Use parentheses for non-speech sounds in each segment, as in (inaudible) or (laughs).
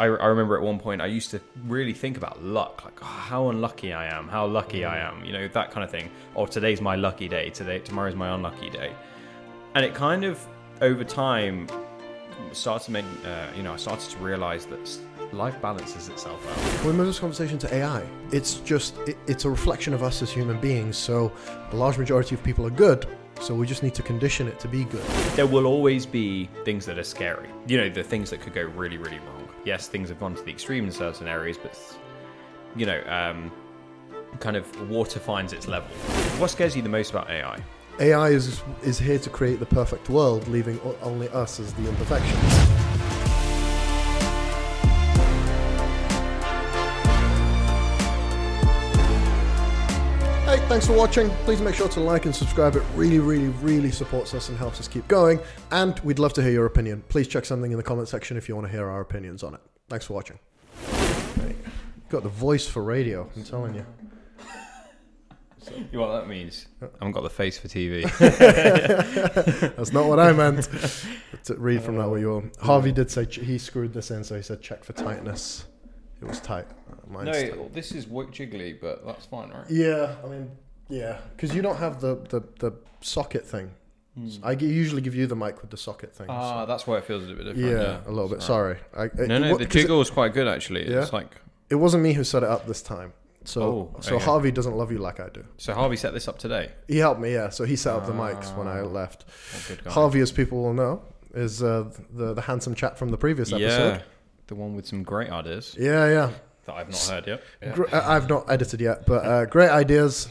I, I remember at one point I used to really think about luck, like oh, how unlucky I am, how lucky I am, you know, that kind of thing. Or today's my lucky day, today tomorrow's my unlucky day, and it kind of over time started to make, uh, you know, I started to realize that life balances itself out. When we move this conversation to AI, it's just it, it's a reflection of us as human beings. So the large majority of people are good. So we just need to condition it to be good. There will always be things that are scary, you know, the things that could go really, really wrong. Yes, things have gone to the extreme in certain areas, but you know, um, kind of water finds its level. What scares you the most about AI? AI is is here to create the perfect world, leaving only us as the imperfections. Thanks for watching. Please make sure to like and subscribe. It really, really, really supports us and helps us keep going. And we'd love to hear your opinion. Please check something in the comment section if you want to hear our opinions on it. Thanks for watching. Got the voice for radio, I'm telling you. (laughs) You know what that means? I haven't got the face for TV. (laughs) (laughs) That's not what I meant. to read from that what you were. Harvey did say ch- he screwed this in, so he said check for tightness. It was tight. Mine's tight. no, this is jiggly, but that's fine, right? Yeah, I mean, yeah, because you don't have the, the, the socket thing. I gi- usually give you the mic with the socket thing. Ah, so- that's why it feels a bit different. yeah, a little bit. Sorry. I, it, No, no, what- the jiggle is quite good actually. Yeah? It's like It, wasn't me who set it up this time. So, Oh, so okay. Harvey doesn't love you like I do. so. Harvey set this up today. He helped me, yeah. So he set up the mics when I Ah. left. Oh, good guy. Harvey, as people will know, is uh, the the handsome chap from the previous episode. yeah, the one with some great ideas Yeah, yeah. that I've not heard yet. Yeah. I- I've not edited yet, but uh, great ideas,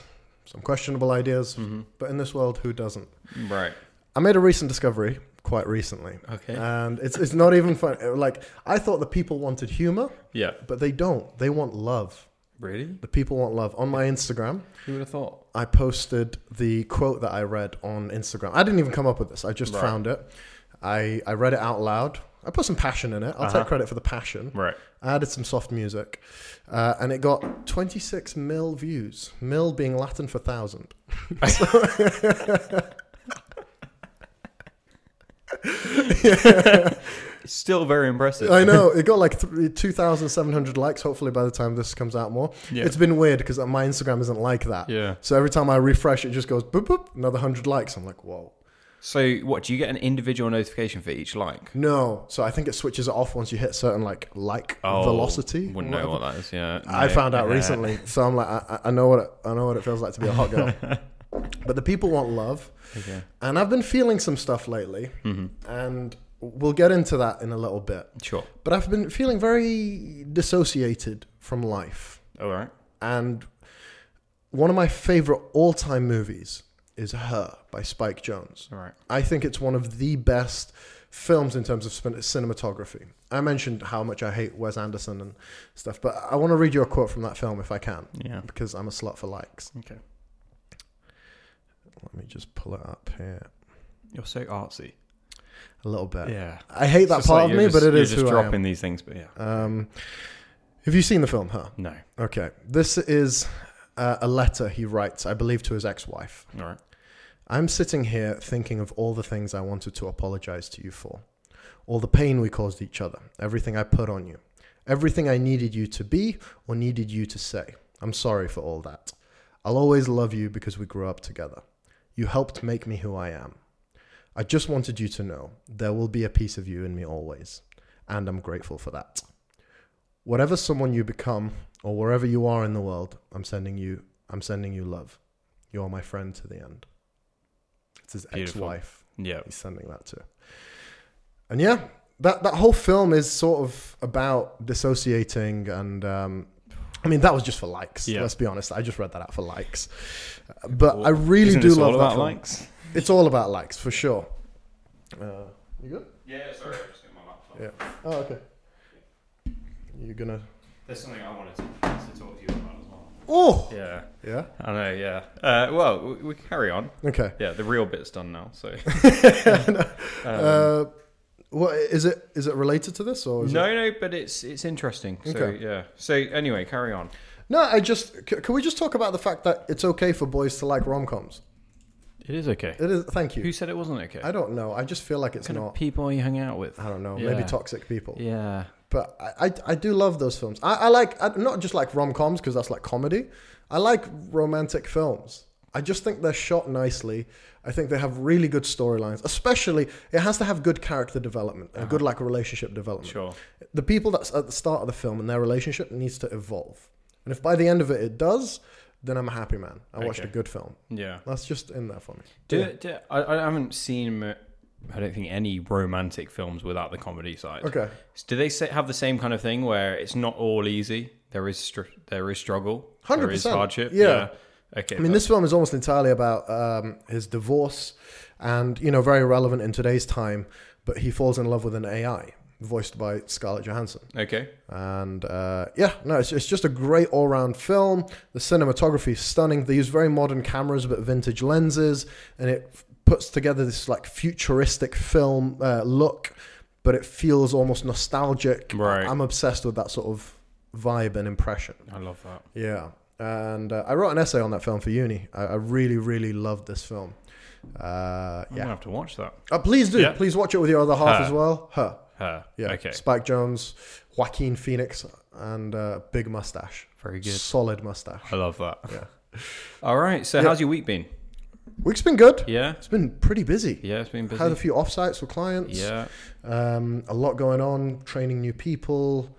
some questionable ideas. Mm-hmm. But in this world, who doesn't? Right. I made a recent discovery quite recently, Okay. and it's it's not even fun. Like I thought the people wanted humor, yeah. but they don't. They want love. Really? The people want love. On my Instagram, Who would have thought? I posted the quote that I read on Instagram. I didn't even come up with this. I just Right. found it. I I read it out loud. I put some passion in it. I'll Uh-huh. take credit for the passion. Right. I added some soft music, uh, and it got 26 mil views. Mil being Latin for thousand. (laughs) Still very impressive. I know it got like th- 2,700 likes. Hopefully, by the time this comes out, more. Yeah. It's been weird because my Instagram isn't like that. Yeah. So every time I refresh, it just goes boop boop, another hundred likes. I'm like, whoa. So what? Do you get an individual notification for each like? No, so I think it switches it off once you hit certain like like Oh, velocity. Wouldn't know what that is. Yeah. I No. found out Yeah. recently, so I'm like, I, I know what it, I know what it feels like to be a hot girl. (laughs) but the people want love, Okay. and I've been feeling some stuff lately, Mm-hmm. and we'll get into that in a little bit. Sure. But I've been feeling very dissociated from life, All right. and one of my favorite all-time movies is Her by Spike Jonze. All right. I think it's one of the best films in terms of cinematography. I mentioned how much I hate Wes Anderson and stuff, but I want to read you a quote from that film if I can, Yeah. because I'm a slut for likes. Okay. Let me just pull it up here You're so artsy. a little bit. Yeah. I hate that part like of me, just- but it you're is just who dropping these things, but yeah. Um, have you seen the film, huh? No. Okay. This is uh, a letter he writes, I believe, to his ex-wife. All right. I'm sitting here thinking of all the things I wanted to apologize to you for. All the pain we caused each other, everything I put on you, everything I needed you to be or needed you to say. I'm sorry for all that. I'll always love you because we grew up together. You helped make me who I am. I just wanted you to know there will be a piece of you in me always, and I'm grateful for that. Whatever someone you become or wherever you are in the world, I'm sending you I'm sending you love. You are my friend to the end. It's his Beautiful. ex-wife. Yeah. He's sending that to. And yeah, that that whole film is sort of about dissociating and. Um, I mean, that was just for likes. Yeah. Let's be honest. I just read that out for likes, but I really Isn't do this love all that film. likes. It's all about likes for sure. Uh, you good? Yeah. Sorry. I just got my laptop. Yeah. Oh, okay. You're gonna? There's something I wanted to, to talk to you about as well. Oh, Yeah. yeah. I know. Yeah. Uh, well, we, we carry on. Okay. Yeah. The real bit's done now. So. (laughs) Um, uh, what is it? Is it related to this or? Is no, It, no, but it's it's interesting. So Okay. yeah. So anyway, carry on. no, I just. c- Can we just talk about the fact that it's okay for boys to like rom coms? It is okay. It is. Thank you. Who said it wasn't okay? I don't know. I just feel like it's not. people you hang out with? I don't know. Yeah. Maybe toxic people. Yeah. But I, I, I do love those films. I, I like I, not just like rom coms because that's like comedy. I like romantic films. I just think they're shot nicely. I think they have really good storylines. Especially, it has to have good character development and good uh-huh. like relationship development. Sure. The people that's at the start of the film and their relationship needs to evolve. And if by the end of it it does, then I'm a happy man. I watched a good film. Yeah. That's just in there for me. Do, Yeah. do, I, I haven't seen. I don't think any romantic films without the comedy side. Okay. Do they say, have the same kind of thing where it's not all easy? There is str- there is struggle. 100%. hardship. Yeah. Okay. I mean, this film is almost entirely about um, his divorce, and you know, very relevant in today's time. But he falls in love with an AI voiced by Scarlett Johansson, Okay. and uh, yeah, no, it's, it's just a great all-round film. The cinematography is stunning. They use very modern cameras but vintage lenses, and it puts together this like futuristic film uh, look, but it feels almost nostalgic. Right. I'm obsessed with that sort of vibe and impression. I love that. Yeah, and uh, I wrote an essay on that film for uni. I, I really, really loved this film. Uh, I'm gonna have to watch that. uh, please do. Yeah. Please watch it with your other half Her. as well. Her, Her. yeah. Okay. Spike Jonze, Joaquin Phoenix, and uh, big mustache, Very good. solid mustache. I love that. Yeah. (laughs) All right. So Yeah. how's your week been? Week's been good. Yeah. It's been pretty busy. Yeah. It's been busy. Had a few offsites with clients. yeah. Um, a lot going on, training new people,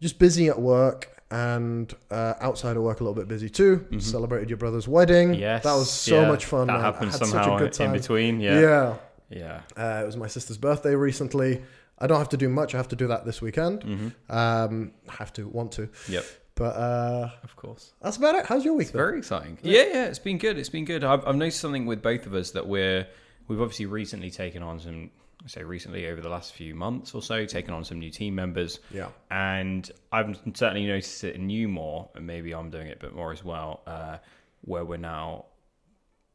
just busy at work and uh, outside of work a little bit busy too. Mhm. Celebrated your brother's wedding. Yes. that was so yeah. much fun. That man. Happened had somehow such a good time. in between. Yeah. yeah. Yeah. Uh, it was my sister's birthday recently. I don't have to do much. I have to do that this weekend. Mm-hmm. Um, have to, want to. Yep. But uh, Of course. that's about it. How's your week? It's been? very exciting. Yeah, yeah, it's been good. It's been good. I've, I've noticed something with both of us that we're we've obviously recently taken on some. I say recently over the last few months or so, taken on some new team members, Yeah. and I've certainly noticed it in you more, and maybe I'm doing it a bit more as well, uh, where we're now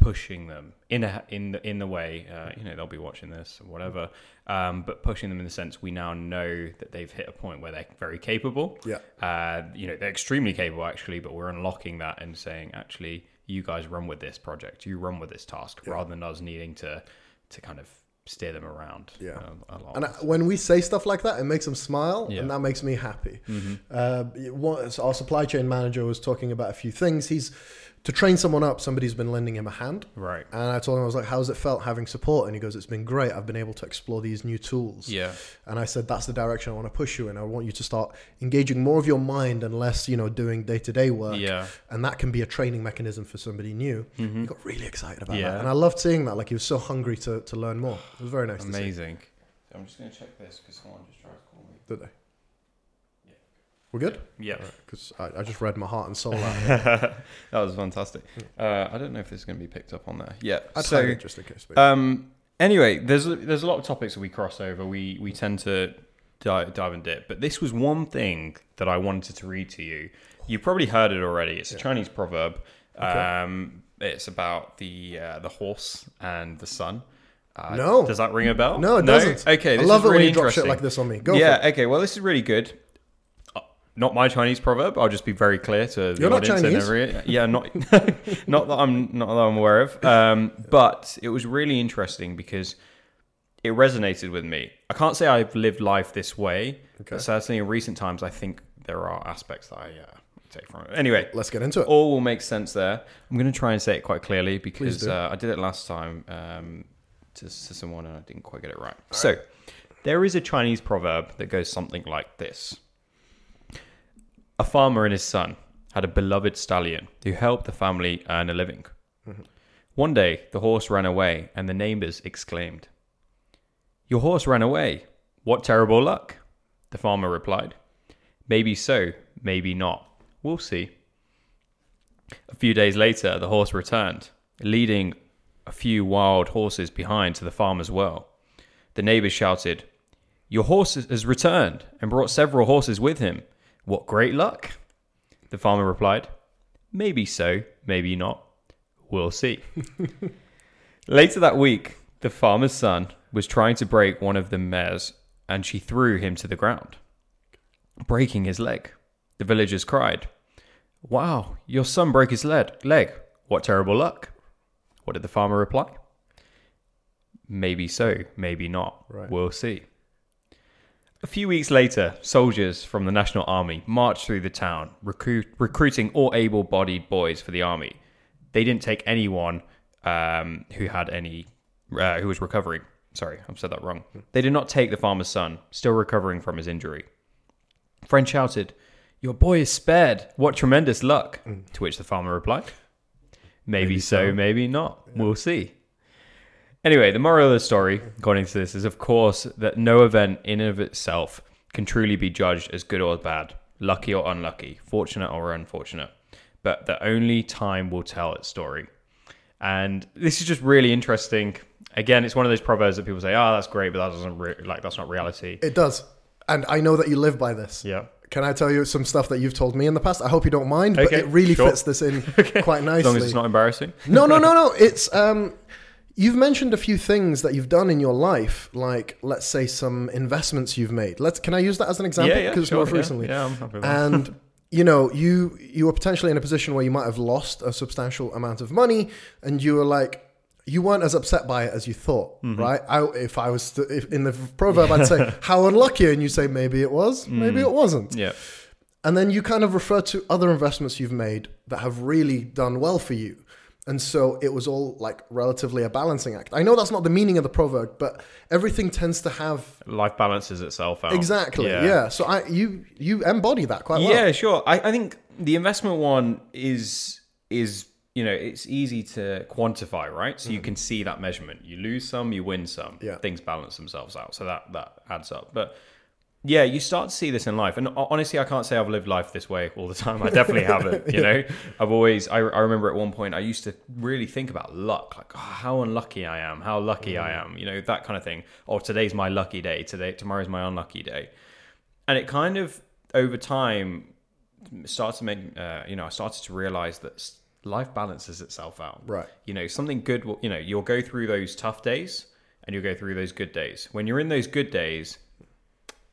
pushing them in a in the in the way uh, you know they'll be watching this or whatever, um, but pushing them in the sense we now know that they've hit a point where they're very capable. Yeah. Uh, you know they're extremely capable actually, but we're unlocking that and saying actually you guys run with this project, you run with this task, Yeah. rather than us needing to to kind of steer them around. Yeah. a, a lot. And I, when we say stuff like that, it makes them smile, Yeah. and that makes me happy. Mhm. Uh, was- our supply chain manager was talking about a few things. He's to train someone up. Somebody's been lending him a hand, Right. and I told him I was like, "How's it felt having support?" And he goes, "It's been great. I've been able to explore these new tools." Yeah. And I said, "That's the direction I want to push you in. I want you to start engaging more of your mind and less, you know, doing day to day work. Yeah. And that can be a training mechanism for somebody new." Mhm. He got really excited about Yeah. that, and I loved seeing that. Like he was so hungry to to learn more. It was very nice to see. Amazing. I'm just going to check this because someone just tried to call me. Did they? We're good. Yeah. Because I, I just read my heart and soul out. (laughs) that was fantastic. Uh, I don't know if this is going to be picked up on there. Yeah. I'd so, it just in case. Um, anyway, there's a, there's a lot of topics that we cross over. We we tend to dive, dive and dip, but this was one thing that I wanted to read to you. You probably heard it already. It's a Yeah. Chinese proverb. Okay. Um, it's about the uh, the horse and the sun. Uh, No. Does that ring a bell? no, it doesn't. Okay. I love is it when you drop shit like this on me. Go yeah. for it. Okay. Well, this is really good. Not my Chinese proverb. I'll just be very clear to the You're not audience. and Chinese? every- yeah, not (laughs) not that I'm not that I'm aware of. Um, but it was really interesting because it resonated with me. I can't say I've lived life this way, Okay. but certainly in recent times, I think there are aspects that I uh, take from it. Anyway, Let's get into it. all will make sense there. I'm going to try and say it quite clearly because uh, I did it last time um, to, to someone and I didn't quite get it right. So, there is a Chinese proverb that goes something like this A farmer and his son had a beloved stallion who helped the family earn a living. Mm-hmm. One day, the horse ran away, and the neighbors exclaimed, Your horse ran away. What terrible luck! The farmer replied, Maybe so, maybe not. We'll see. A few days later, the horse returned, leading a few wild horses behind to the farmer's well. The neighbors shouted, Your horse has returned and brought several horses with him. What great luck! The farmer replied, Maybe so, maybe not. We'll see. (laughs) Later that week, the farmer's son was trying to break one of the mares and she threw him to the ground, breaking his leg. The villagers cried, Wow, your son broke his leg. leg. What terrible luck. What did the farmer reply? Maybe so, maybe not. Right. We'll see. A few weeks later, soldiers from the National Army marched through the town, recruit, recruiting all able bodied boys for the army. They didn't take anyone um, who had any, uh, who was recovering. Sorry, I've said that wrong. They did not take the farmer's son, still recovering from his injury. Friend shouted, Your boy is spared. What tremendous luck. To which the farmer replied, Maybe, Maybe so, so. maybe not. We'll see. Anyway, the moral of the story, according to this, is of course that no event in and of itself can truly be judged as good or bad, lucky or unlucky, fortunate or unfortunate, but that only time will tell its story. And this is just really interesting. Again, it's one of those proverbs that people say, "Oh, that's great," but that doesn't re- like that's not reality. It does. And I know that you live by this. Yeah. Can I tell you some stuff that you've told me in the past? I hope you don't mind, but it really sure. fits this in (laughs) quite nicely. As long as it's not embarrassing. no, no, no, no. It's um, you've mentioned a few things that you've done in your life, like let's say some investments you've made. Let's can I use that as an example? yeah, yeah, Because sure, most yeah, recently, Yeah, I'm happy with that. and (laughs) you know, you you were potentially in a position where you might have lost a substantial amount of money, and you were like. You weren't as upset by it as you thought, Mm-hmm. right? I, if I was to, if in the proverb, I'd say (laughs) how unlucky, and you say maybe it was, maybe Mm. it wasn't. yeah, And then you kind of refer to other investments you've made that have really done well for you. And so it was all like relatively a balancing act. I know that's not the meaning of the proverb, but everything tends to have life balances itself out. exactly. Yeah. So I you you embody that quite well. Yeah, sure. I, I think the investment one is is you know it's easy to quantify, right? So you mm-hmm. can see that measurement. You lose some, you win some. Yeah. Things balance themselves out, so that that adds up. But yeah, you start to see this in life, and honestly, I can't say I've lived life this way all the time. I definitely (laughs) haven't. You know, I've always. I, I remember at one point I used to really think about luck, like oh, how unlucky I am, how lucky I am. You know, that kind of thing. Or today's my lucky day. Today, tomorrow's my unlucky day and it kind of over time started to make uh, you know i started to realize that life balances itself out Right. you know something good will you know you'll go through those tough days and you'll go through those good days when you're in those good days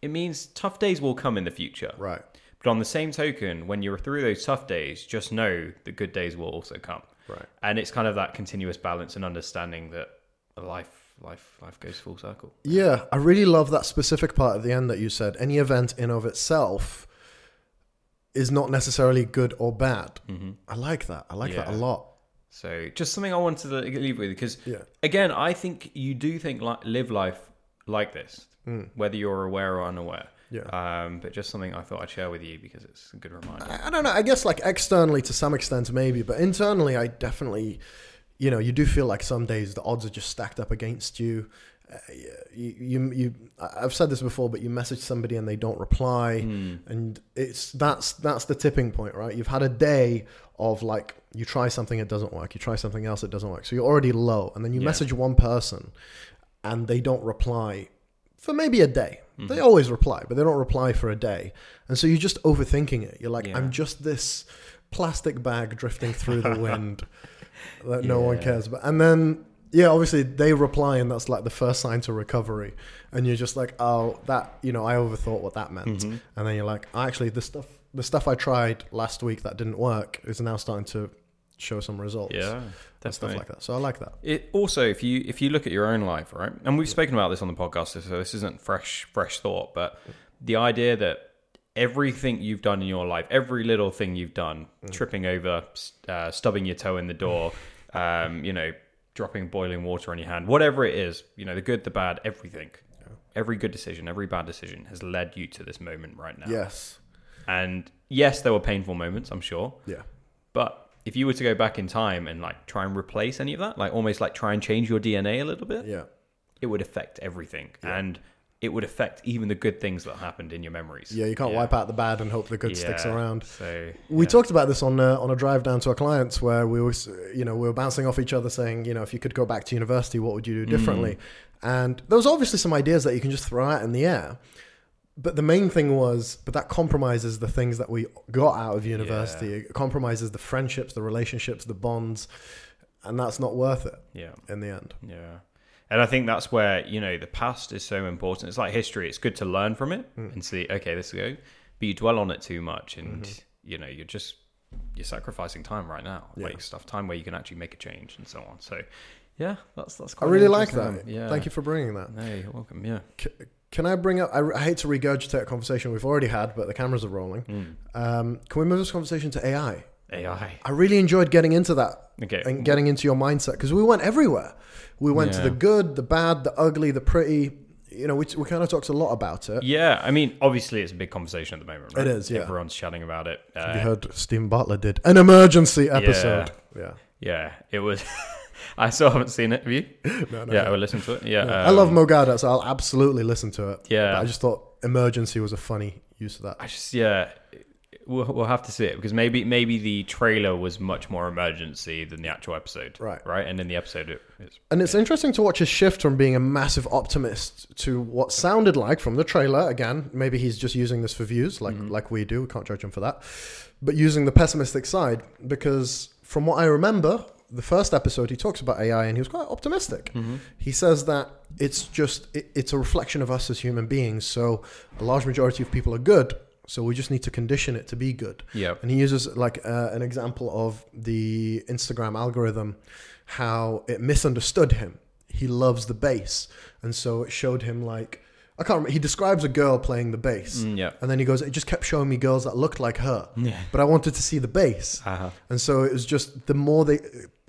it means tough days will come in the future Right. but on the same token when you're through those tough days just know the good days will also come Right. and it's kind of that continuous balance and understanding that life life life goes full circle Yeah, I really love that specific part at the end that you said. Any event in of itself is not necessarily good or bad. Mm-hmm. I like that. I like that a lot. So just something I wanted to leave with because Yeah. again, I think you do think like live life like this, Hmm. whether you're aware or unaware. Yeah. Um, but just something I thought I'd share with you because it's a good reminder. I I don't know. I guess like externally to some extent, maybe, but internally, I definitely, you know, you do feel like some days the odds are just stacked up against you. Uh, you, you, you, I've said this before, but you message somebody and they don't reply, Hmm. and it's that's that's the tipping point, right? You've had a day of like you try something, it doesn't work. You try something else, it doesn't work. So you're already low, and then you Yeah. message one person, and they don't reply for maybe a day. Mm-hmm. They always reply, but they don't reply for a day. And so you're just overthinking it. You're like, Yeah. I'm just this plastic bag drifting through the (laughs) wind that no one cares about. And then, yeah, obviously they reply, and that's like the first sign to recovery. And you're just like, oh, that, you know, I overthought what that meant. Mm-hmm. And then you're like, actually, the stuff, the stuff I tried last week that didn't work is now starting to show some results. Yeah, and stuff like that. So I like that. It also, if you if you look at your own life, right, and we've spoken about this on the podcast, so this isn't fresh fresh thought, but the idea that everything you've done in your life, every little thing you've done, tripping over, uh, stubbing your toe in the door, (laughs) um, you know, dropping boiling water on your hand, whatever it is, you know, the good, the bad, everything, every good decision, every bad decision has led you to this moment right now. Yes. And yes, there were painful moments, I'm sure, Yeah. but if you were to go back in time and like try and replace any of that, like almost like try and change your DNA a little bit, Yeah. it would affect everything. And it would affect even the good things that happened in your memories. Yeah. You can't wipe out the bad and hope the good sticks around. So We talked about this on uh, on a drive down to our clients where we was you know we were bouncing off each other saying you know if you could go back to university what would you do differently and there was obviously some ideas that you can just throw out in the air but the main thing was but that compromises the things that we got out of university it compromises the friendships the relationships the bonds and that's not worth it Yeah. in the end Yeah. And I think that's where, you know, the past is so important. It's like history. It's good to learn from it Mm. and see, okay, this go. But you dwell on it too much and, Mm-hmm. you know, you're just, you're sacrificing time right now. Yeah. Like stuff, time where you can actually make a change and so on. So, yeah, that's, that's quite. i really like that. Yeah. thank you for bringing that No, you're welcome. Yeah. C- can I bring up? I, I hate to regurgitate a conversation we've already had, but the cameras are rolling. Mm. Um, can we move this conversation to AI? AI. I really enjoyed getting into that Okay. and getting into your mindset because we went everywhere. We went to the good, the bad, the ugly, the pretty. You know, we, we kind of talked a lot about it. Yeah, I mean, obviously, it's a big conversation at the moment. Right? It is, yeah. Everyone's chatting about it. Uh, Have you heard Steven Bartlett did an emergency episode? Yeah. Yeah, it was. (laughs) (laughs) I still haven't seen it. Have you? (laughs) No, no. Yeah, I will listen to it. Yeah, Yeah. I love um, Mo Gawdat, so I'll absolutely listen to it. Yeah. But I just thought emergency was a funny use of that. I just yeah, we'll, we'll have to see it because maybe maybe the trailer was much more emergency than the actual episode. Right. Right, and in the episode, it, it's And it's interesting to watch a shift from being a massive optimist to what sounded like from the trailer. Again, maybe he's just using this for views, like like we do. We can't judge him for that. But using the pessimistic side, because from what I remember, the first episode he talks about AI and he was quite optimistic. He says that it's just it, it's a reflection of us as human beings. So a large majority of people are good. So we just need to condition it to be good. yeah, And he uses like uh, an example of the Instagram algorithm, how it misunderstood him. He loves the bass, and so it showed him like I can't. remember. He describes a girl playing the bass, Mm, yeah, and then he goes, "It just kept showing me girls that looked like her, yeah. but I wanted to see the bass." Uh-huh. And so it was just the more they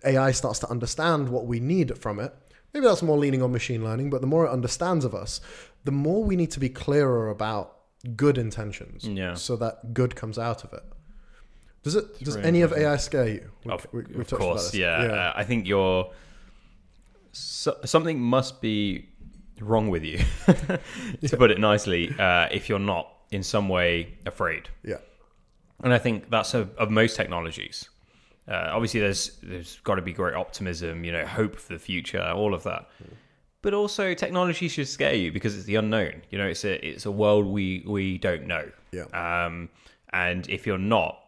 AI starts to understand what we need from it. Maybe that's more leaning on machine learning, but the more it understands of us, the more we need to be clearer about good intentions Yeah. so that good comes out of it. Does it? does really any of AI scare you? We- Of, we- of course, this. yeah. Uh, I think you're so, something must be wrong with you, (laughs) to put it nicely. Uh, if you're not in some way afraid, yeah, and I think that's of, of most technologies. Uh, obviously, there's there's got to be great optimism, you know, hope for the future, all of that. But also, technology should scare you because it's the unknown. You know, it's a it's a world we we don't know. yeah. Um, and if you're not,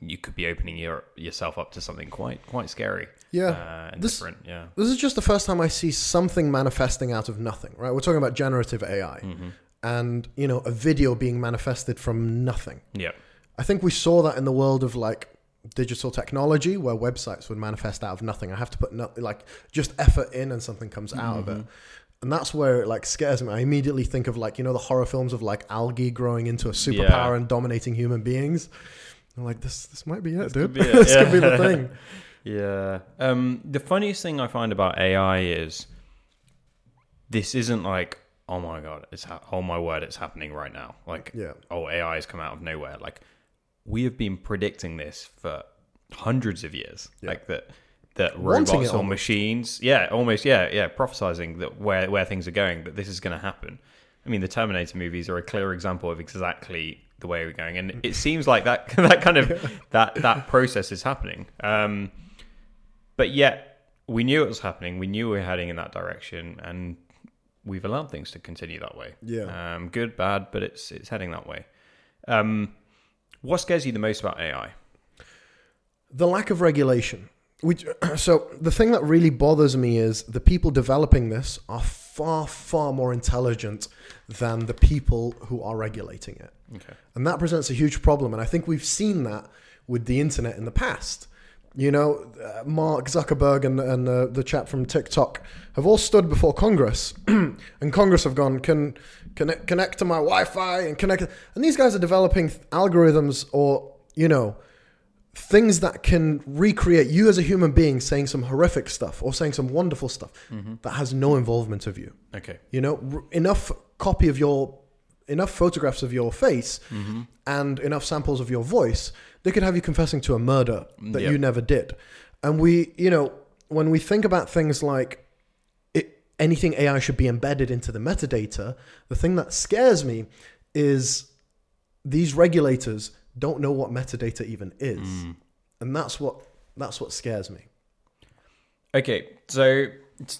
you could be opening your yourself up to something quite quite scary. Yeah. uh, and This- different. Yeah, This is just the first time I see something manifesting out of nothing. Right? We're talking about generative AI, Mm-hmm. and you know, a video being manifested from nothing. yeah, I think we saw that in the world of like digital technology where websites would manifest out of nothing. I have to put no, like just effort in and something comes out of it. And that's where it like scares me. I immediately think of like, you know, the horror films of like algae growing into a superpower Yeah. and dominating human beings. I'm like, this this might be it, dude. could be it, (laughs) this could be yeah. the thing. (laughs) yeah. Um, the funniest thing I find about AI is this isn't like oh my god, it's ha- oh my word, it's happening right now. Like Yeah. oh AI has come out of nowhere. Like we have been predicting this for hundreds of years. Yeah. Like that that Wanting robots or machines, yeah, almost, yeah, yeah, prophesizing that where where things are going, that this is going to happen. I mean, the Terminator movies are a clear example of exactly the way we're going, and (laughs) it seems like that (laughs) that kind of that that process is happening. Um, but yet we knew it was happening. We knew we were heading in that direction, and we've allowed things to continue that way. Yeah. Um, good, bad, but it's it's heading that way. Um, what scares you the most about AI? the lack of regulation. Which, (clears throat) so the thing that really bothers me is the people developing this are far, far more intelligent than the people who are regulating it. Okay. And that presents a huge problem. And I think we've seen that with the internet in the past. You know, uh, Mark Zuckerberg and, and uh, the chap from TikTok have all stood before Congress, (clears throat) and Congress have gone, can connect, connect to my Wi Fi and connect. And these guys are developing algorithms or, you know, things that can recreate you as a human being saying some horrific stuff or saying some wonderful stuff mm-hmm. that has no involvement of you. Okay. You know, r- enough copy of your, enough photographs of your face mm-hmm. and enough samples of your voice, they could have you confessing to a murder that mm, Yeah. you never did. And we, you know, when we think about things like anything AI should be embedded into the metadata, the thing that scares me is these regulators don't know what metadata even is. Mm. And that's what that's what scares me. Okay, so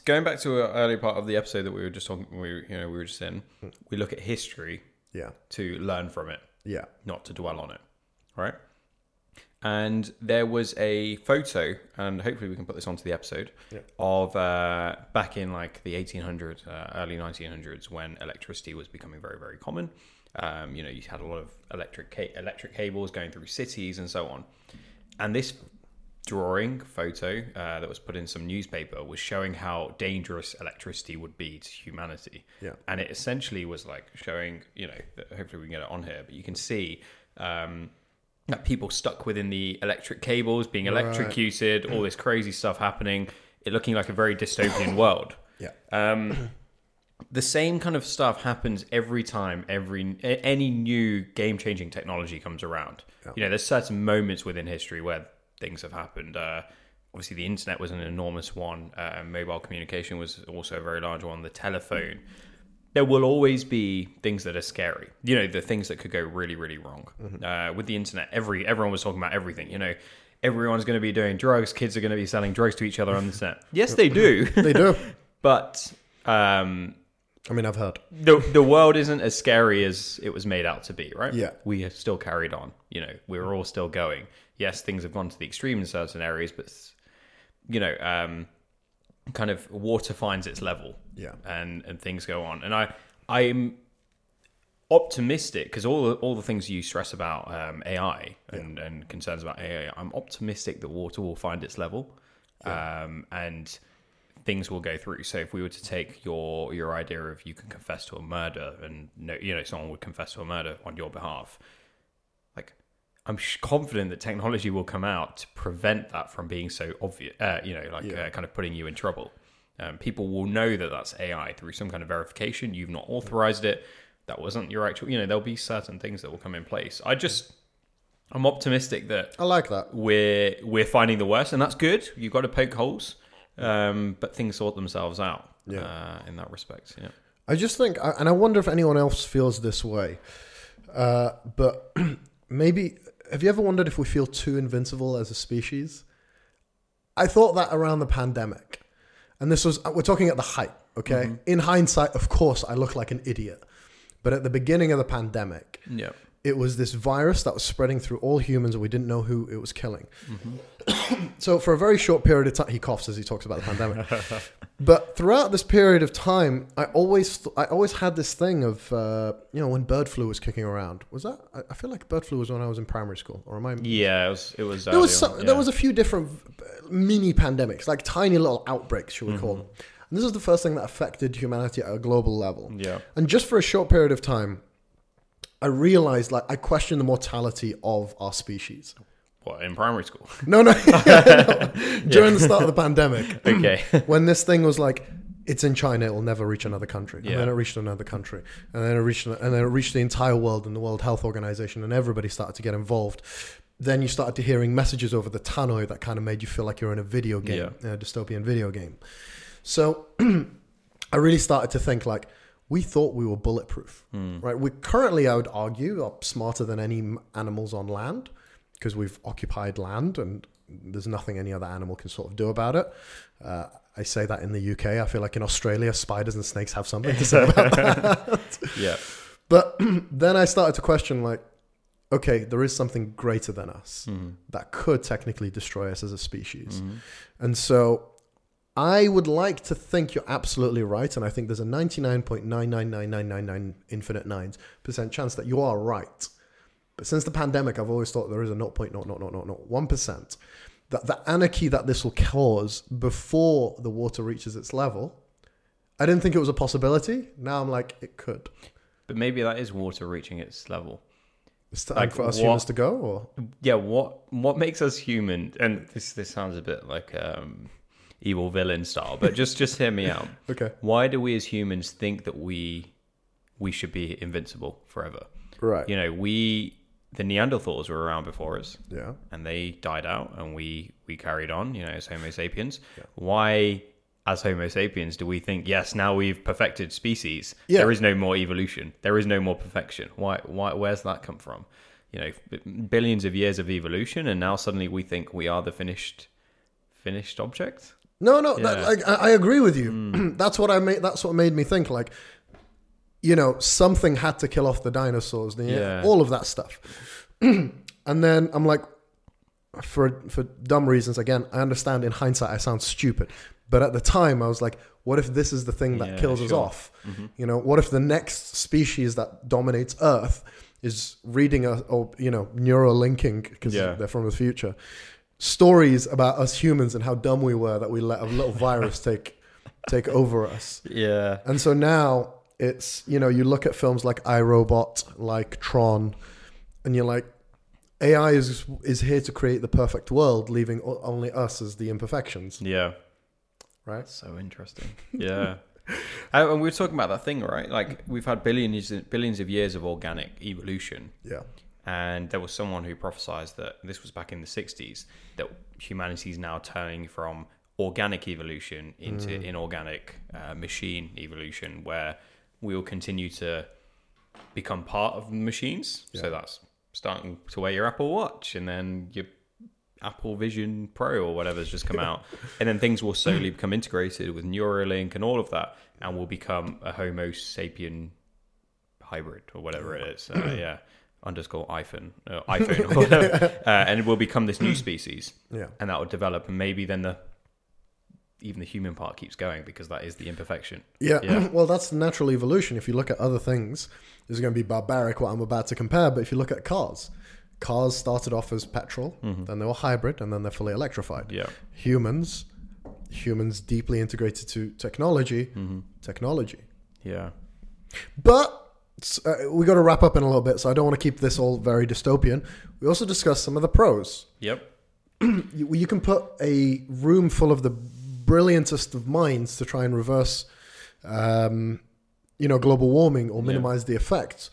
going back to an earlier part of the episode that we were just talking, we you know we were just in. We look at history Yeah. to learn from it, Yeah. not to dwell on it, right? And there was a photo, and hopefully we can put this onto the episode Yeah. of uh, back in like the 1800s, uh, early 1900s, when electricity was becoming very, very common. Um, you know, you had a lot of electric ca- electric cables going through cities and so on. And this drawing photo uh, that was put in some newspaper was showing how dangerous electricity would be to humanity. Yeah. And it essentially was like showing, you know, that hopefully we can get it on here, but you can see um, people stuck within the electric cables, being Right. electrocuted, all this crazy stuff happening, it looking like a very dystopian (coughs) world. Yeah. Um, (coughs) the same kind of stuff happens every time every any new game-changing technology comes around. Yeah. You know, there's certain moments within history where things have happened. Uh, obviously, the internet was an enormous one. Uh, mobile communication was also a very large one. The telephone. There will always be things that are scary. You know, the things that could go really, really wrong. Uh, with the internet, every everyone was talking about everything. You know, everyone's going to be doing drugs. Kids are going to be selling drugs to each other on the internet. (laughs) Yes, they do. (laughs) They do. but um, I mean, I've heard. the the world isn't as scary as it was made out to be, right? Yeah. we have still carried on. You know, we're all still going. Yes, things have gone to the extreme in certain areas, but you know, um, kind of water finds its level, Yeah. and and things go on. And I I'm optimistic because all the, all the things you stress about um, AI and, and concerns about AI, I'm optimistic that water will find its level, um, and things will go through. So if we were to take your your idea of you can confess to a murder and no, you know someone would confess to a murder on your behalf, I'm sh- confident that technology will come out to prevent that from being so obvious. Uh, you know, like Yeah. uh, kind of putting you in trouble. Um, people will know that that's AI through some kind of verification. You've not authorized it. That wasn't your actual. You know, there'll be certain things that will come in place. I just, I'm optimistic that I like that. we're we're finding the worst, and that's good. You've got to poke holes, um, but things sort themselves out. Yeah. Uh, in that respect, yeah. I just think, and I wonder if anyone else feels this way. Uh, but (clears throat) maybe, have you ever wondered if we feel too invincible as a species? I thought that around the pandemic. And this was, uh, we're talking at the height, okay? Mm-hmm. In hindsight, of course, I look like an idiot. But at the beginning of the pandemic, Yeah. It was this virus that was spreading through all humans and we didn't know who it was killing. so for a very short period of time, he coughs as he talks about the pandemic. but throughout this period of time, I always, I always had this thing of, uh, you know, when bird flu was kicking around. Was that? I, feel like bird flu was when I was in primary school, or am I? Yeah, it was. It was. There was some, on, there was a few different mini pandemics, like tiny little outbreaks, should we call Mm-hmm. them? And this is the first thing that affected humanity at a global level. Yeah. And just for a short period of time, I realized, like, I questioned the mortality of our species. What in primary school? No, no, (laughs) no. during the start of the pandemic, (laughs) okay. (laughs) when this thing was like, it's in China, it will never reach another country, Yeah. and then it reached another country, and then it reached, and then it reached the entire world and the World Health Organization, and everybody started to get involved. Then you started to hearing messages over the tannoy that kind of made you feel like you're in a video game, a dystopian video game. So (clears throat) I really started to think like we thought we were bulletproof, right? We currently, I would argue, are smarter than any animals on land because we've occupied land and there's nothing any other animal can sort of do about it. Uh, I say that in the UK. I feel like in Australia, spiders and snakes have something to say about (laughs) that. Yeah. But (clears throat) then I started to question like, okay, there is something greater than us Mhm. that could technically destroy us as a species. Mhm. And so I would like to think you're absolutely right. And I think there's a 99.9999999 infinite nines percent chance that you are right. But since the pandemic, I've always thought there is a 0.00001% that the anarchy that this will cause before the water reaches its level, I didn't think it was a possibility. Now I'm like, it could. But maybe that is water reaching its level. It's time Like for us what- humans to go, or Yeah. What What makes us human? And this this sounds a bit like um, evil villain style, but just just hear me out. (laughs) okay, Why do we as humans think that we we should be invincible forever? right, You know, we the Neanderthals were around before us. yeah, and they died out and we we carried on you know as homo sapiens Yeah. why as homo sapiens do we think yes now we've perfected species Yeah. there is no more evolution there is no more perfection why why where's that come from you know billions of years of evolution and now suddenly we think we are the finished finished object No, no, that, like, I, I agree with you. Hmm. (clears throat) that's what I made. That's what made me think. Like, you know, something had to kill off the dinosaurs. The, Yeah. all of that stuff. (clears throat) and then I'm like, for for dumb reasons. Again, I understand. In hindsight, I sound stupid, but at the time, I was like, what if this is the thing that Yeah, kills us sure. off? Mm-hmm. You know, what if the next species that dominates Earth is reading us or you know neural linking because Yeah. they're from the future? Stories about us humans and how dumb we were that we let a little virus (laughs) take take over us. Yeah. And so now it's you know you look at films like iRobot, like Tron, and you're like, AI is is here to create the perfect world, leaving only us as the imperfections, Yeah. right? So interesting. Yeah. (laughs) Uh, and we were talking about that thing, right? Like we've had billions billions of years of organic evolution, Yeah, and there was someone who prophesized that this was back in the 60s that humanity is now turning from organic evolution into inorganic uh, machine evolution, where we will continue to become part of machines. Yeah. So that's starting to wear your Apple Watch, and then your Apple Vision Pro or whatever's just come out, (laughs) and then things will slowly become integrated with Neuralink and all of that, and will become a Homo sapien hybrid or whatever it is. Uh, (clears throat) yeah, underscore iPhone, uh, (laughs) iPhone, or whatever, uh, and it will become this new (clears throat) species, yeah, and that will develop, and maybe then the even the human part keeps going because that is the imperfection. yeah. Yeah. (clears throat) well, that's natural evolution. If you look at other things, this is going to be barbaric what I'm about to compare. But if you look at cars, cars started off as petrol, then they were hybrid, and then they're fully electrified. Yeah, Humans, humans deeply integrated to technology, technology. yeah, But uh, we got to wrap up in a little bit, so I don't want to keep this all very dystopian. We also discussed some of the pros. yep, (clears throat) You, you can put a room full of the brilliantest of minds to try and reverse, um, you know, global warming or Yeah. minimize the effects,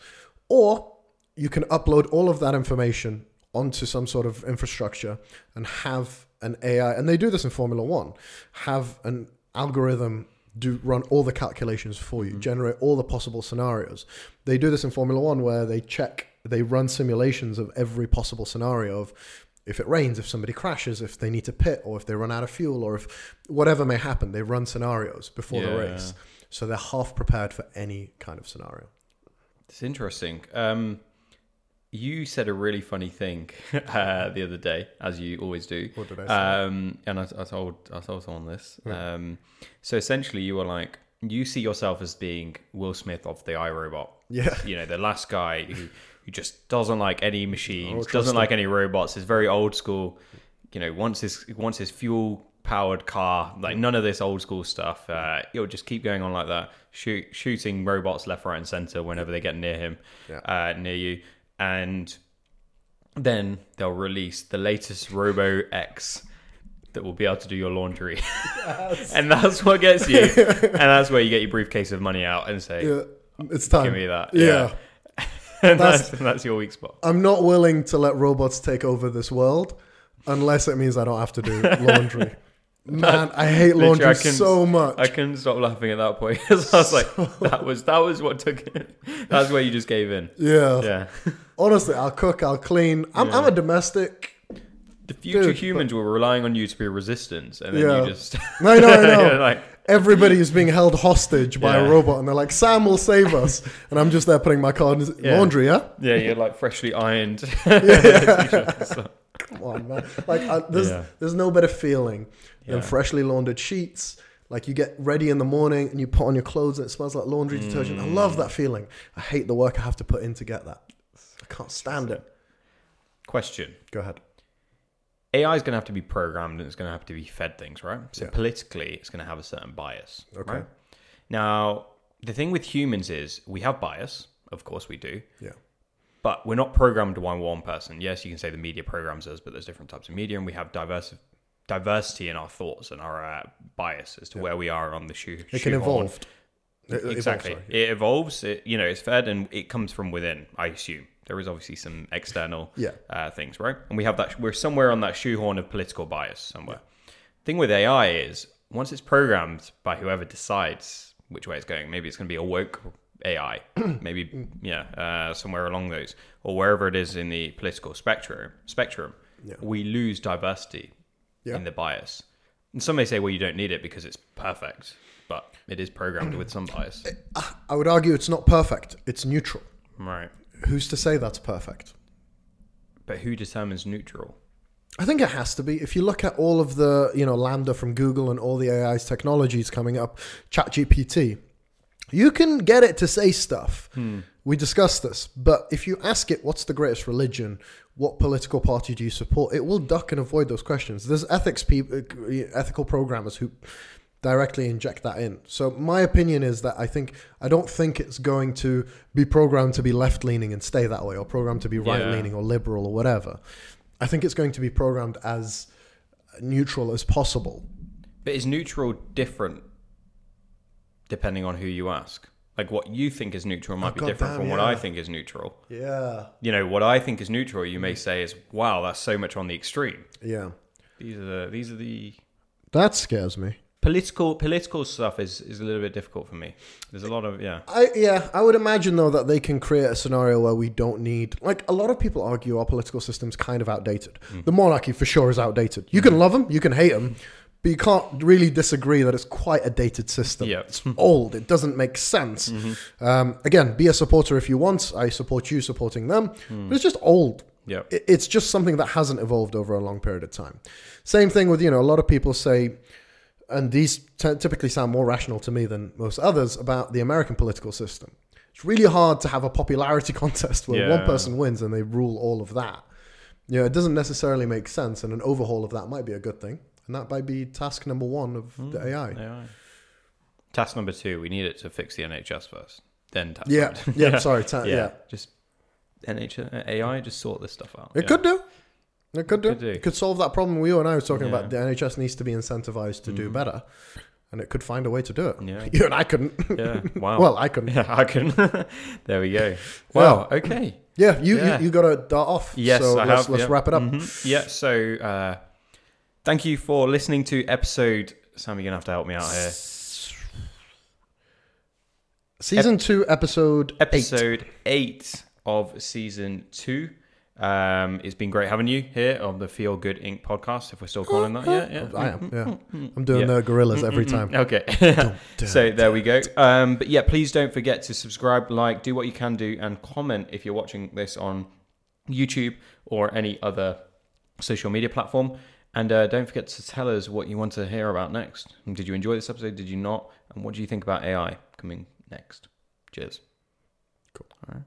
or you can upload all of that information onto some sort of infrastructure and have an AI, and they do this in Formula One, have an algorithm do run all the calculations for you, generate all the possible scenarios. They do this in Formula One where they check, they run simulations of every possible scenario of if it rains, if somebody crashes, if they need to pit, or if they run out of fuel, or if whatever may happen. They run scenarios before the race, so they're half prepared for any kind of scenario. It's interesting. Um, you said a really funny thing (laughs) uh, the other day, as you always do. What did I say? Um, and I, I told I told someone this. Um, so essentially, you were like, you see yourself as being Will Smith of the iRobot. yeah, You know, the last guy who who just doesn't like any machines, Oh, doesn't like any robots. Is very old school. You know, wants his wants his fuel powered car. Like none of this old school stuff. Uh, he'll just keep going on like that, shoot, shooting robots left, right, and center whenever they get near him, Yeah. uh, near you, and then they'll release the latest Robo X that will be able to do your laundry, (laughs) and that's what gets you, (laughs) and that's where you get your briefcase of money out and say, yeah, it's time. "Give me that." yeah. (laughs) and That's- that's, that's your weak spot. I'm not willing to let robots take over this world unless it means I don't have to do laundry. Man, I hate laundry I can- so much. I couldn't stop laughing at that point I was like, "That was that was what took it. That's where you just gave in." yeah. Yeah, Honestly, I'll cook, I'll clean. I'm, I'm a domestic. the future Dude, humans were relying on you to be a resistance, and then Yeah. you just know, I know. like, Everybody is being held hostage by Yeah. a robot, and they're like, "Sam will save us," (laughs) and I'm just there putting my car in Yeah. laundry. Yeah, yeah, you're like freshly ironed. (laughs) (laughs) Come on, man. Like, I, there's Yeah. there's no better feeling Yeah. than freshly laundered sheets. Like you get ready in the morning and you put on your clothes and it smells like laundry detergent. I love that feeling. I hate the work I have to put in to get that. Can't stand it. Question: Go ahead. AI is going to have to be programmed and it's going to have to be fed things, right? So Yeah. politically, it's going to have a certain bias. Okay. Right? Now, the thing with humans is we have bias. Of course, we do. Yeah. but we're not programmed by one person. Yes, you can say the media programs us, but there's different types of media, and we have diverse diversity in our thoughts and our uh, bias as to where we are on the shoe. It can evolve. It- Exactly, evolves, sorry. it evolves. It, you know, it's fed and it comes from within. I assume there is obviously some external Yeah. uh, things, right? And we have that. We're somewhere on that shoehorn of political bias somewhere. Thing with AI is once it's programmed by whoever decides which way it's going. Maybe it's going to be a woke AI, (clears throat) maybe yeah, uh, somewhere along those, or wherever it is in the political spectrum. Spectrum, Yeah. we lose diversity Yeah. in the bias. And some may say, well, you don't need it because it's perfect, but it is programmed with some bias, I would argue it's not perfect. It's neutral. right? Who's to say that's perfect? But who determines neutral? I think it has to be. If you look at all of the, you know, LaMDA from Google and all the AI's technologies coming up, ChatGPT, You can get it to say stuff. Hmm. We discussed this, but if you ask it, what's the greatest religion? What political party do you support? It will duck and avoid those questions. There's ethics people, ethical programmers who directly inject that in. So my opinion is that I think I don't think it's going to be programmed to be left leaning and stay that way, or programmed to be right leaning or liberal or whatever. I think it's going to be programmed as neutral as possible. But is neutral different depending on who you ask? Like what you think is neutral might Oh, be God different damn, from what. I think is neutral. Yeah. You know, what I think is neutral, you may say is, "Wow, that's so much on the extreme." Yeah. These are the these are the That scares me. Political political stuff is is a little bit difficult for me. There's a lot of yeah. I yeah, I would imagine though that they can create a scenario where we don't need like a lot of people argue our political system's kind of outdated. Hmm. The monarchy for sure is outdated. You can hmm. love them, you can hate them, but you can't really disagree that it's quite a dated system. Yeah. It's old. It doesn't make sense. Mm-hmm. Um, again, be a supporter if you want. I support you supporting them, hmm. but it's just old. Yeah. It's just something that hasn't evolved over a long period of time. Same thing with you know a lot of people say and these t- typically sound more rational to me than most others about the American political system. It's really hard to have a popularity (laughs) contest where one person wins and they rule all of that. You know, it doesn't necessarily make sense, and an overhaul of that might be a good thing, and that might be task number one of hmm, the AI. AI. Task number two, we need it to fix the NHS first. Then task Yeah, number (laughs) yeah, sorry, ta- yeah. yeah. Just NHS AI just sort this stuff out. It Yeah. could do. It could do. Could do. It could solve that problem we you and I were talking Yeah. about. The NHS needs to be incentivized to do Mhm. better, and it could find a way to do it. Yeah. (laughs) You and I couldn't. Yeah. (laughs) Wow. well, I couldn't. yeah, I can. (laughs) there we go. Wow. Okay. Yeah, you Yeah. you, you got to dart off. Yes, so I let's, have. let's yeah. wrap it up. Mhm. Yeah. So, uh, thank you for listening to episode. Sam, you're gonna have to help me out here. Season two, episode, eight. Episode eight of season two. Um, it's been great having you here on the Feel Good Inc. podcast. If we're still calling that, yeah, yeah. I am. Yeah, I'm doing Yeah. the Gorillaz every time. Okay. (laughs) (laughs) so there we go. Um, but yeah, please don't forget to subscribe, like, do what you can do, and comment if you're watching this on YouTube or any other social media platform. And uh, don't forget to tell us what you want to hear about next. Did you enjoy this episode? Did you not? And what do you think about AI coming next? Cheers. Cool. All right.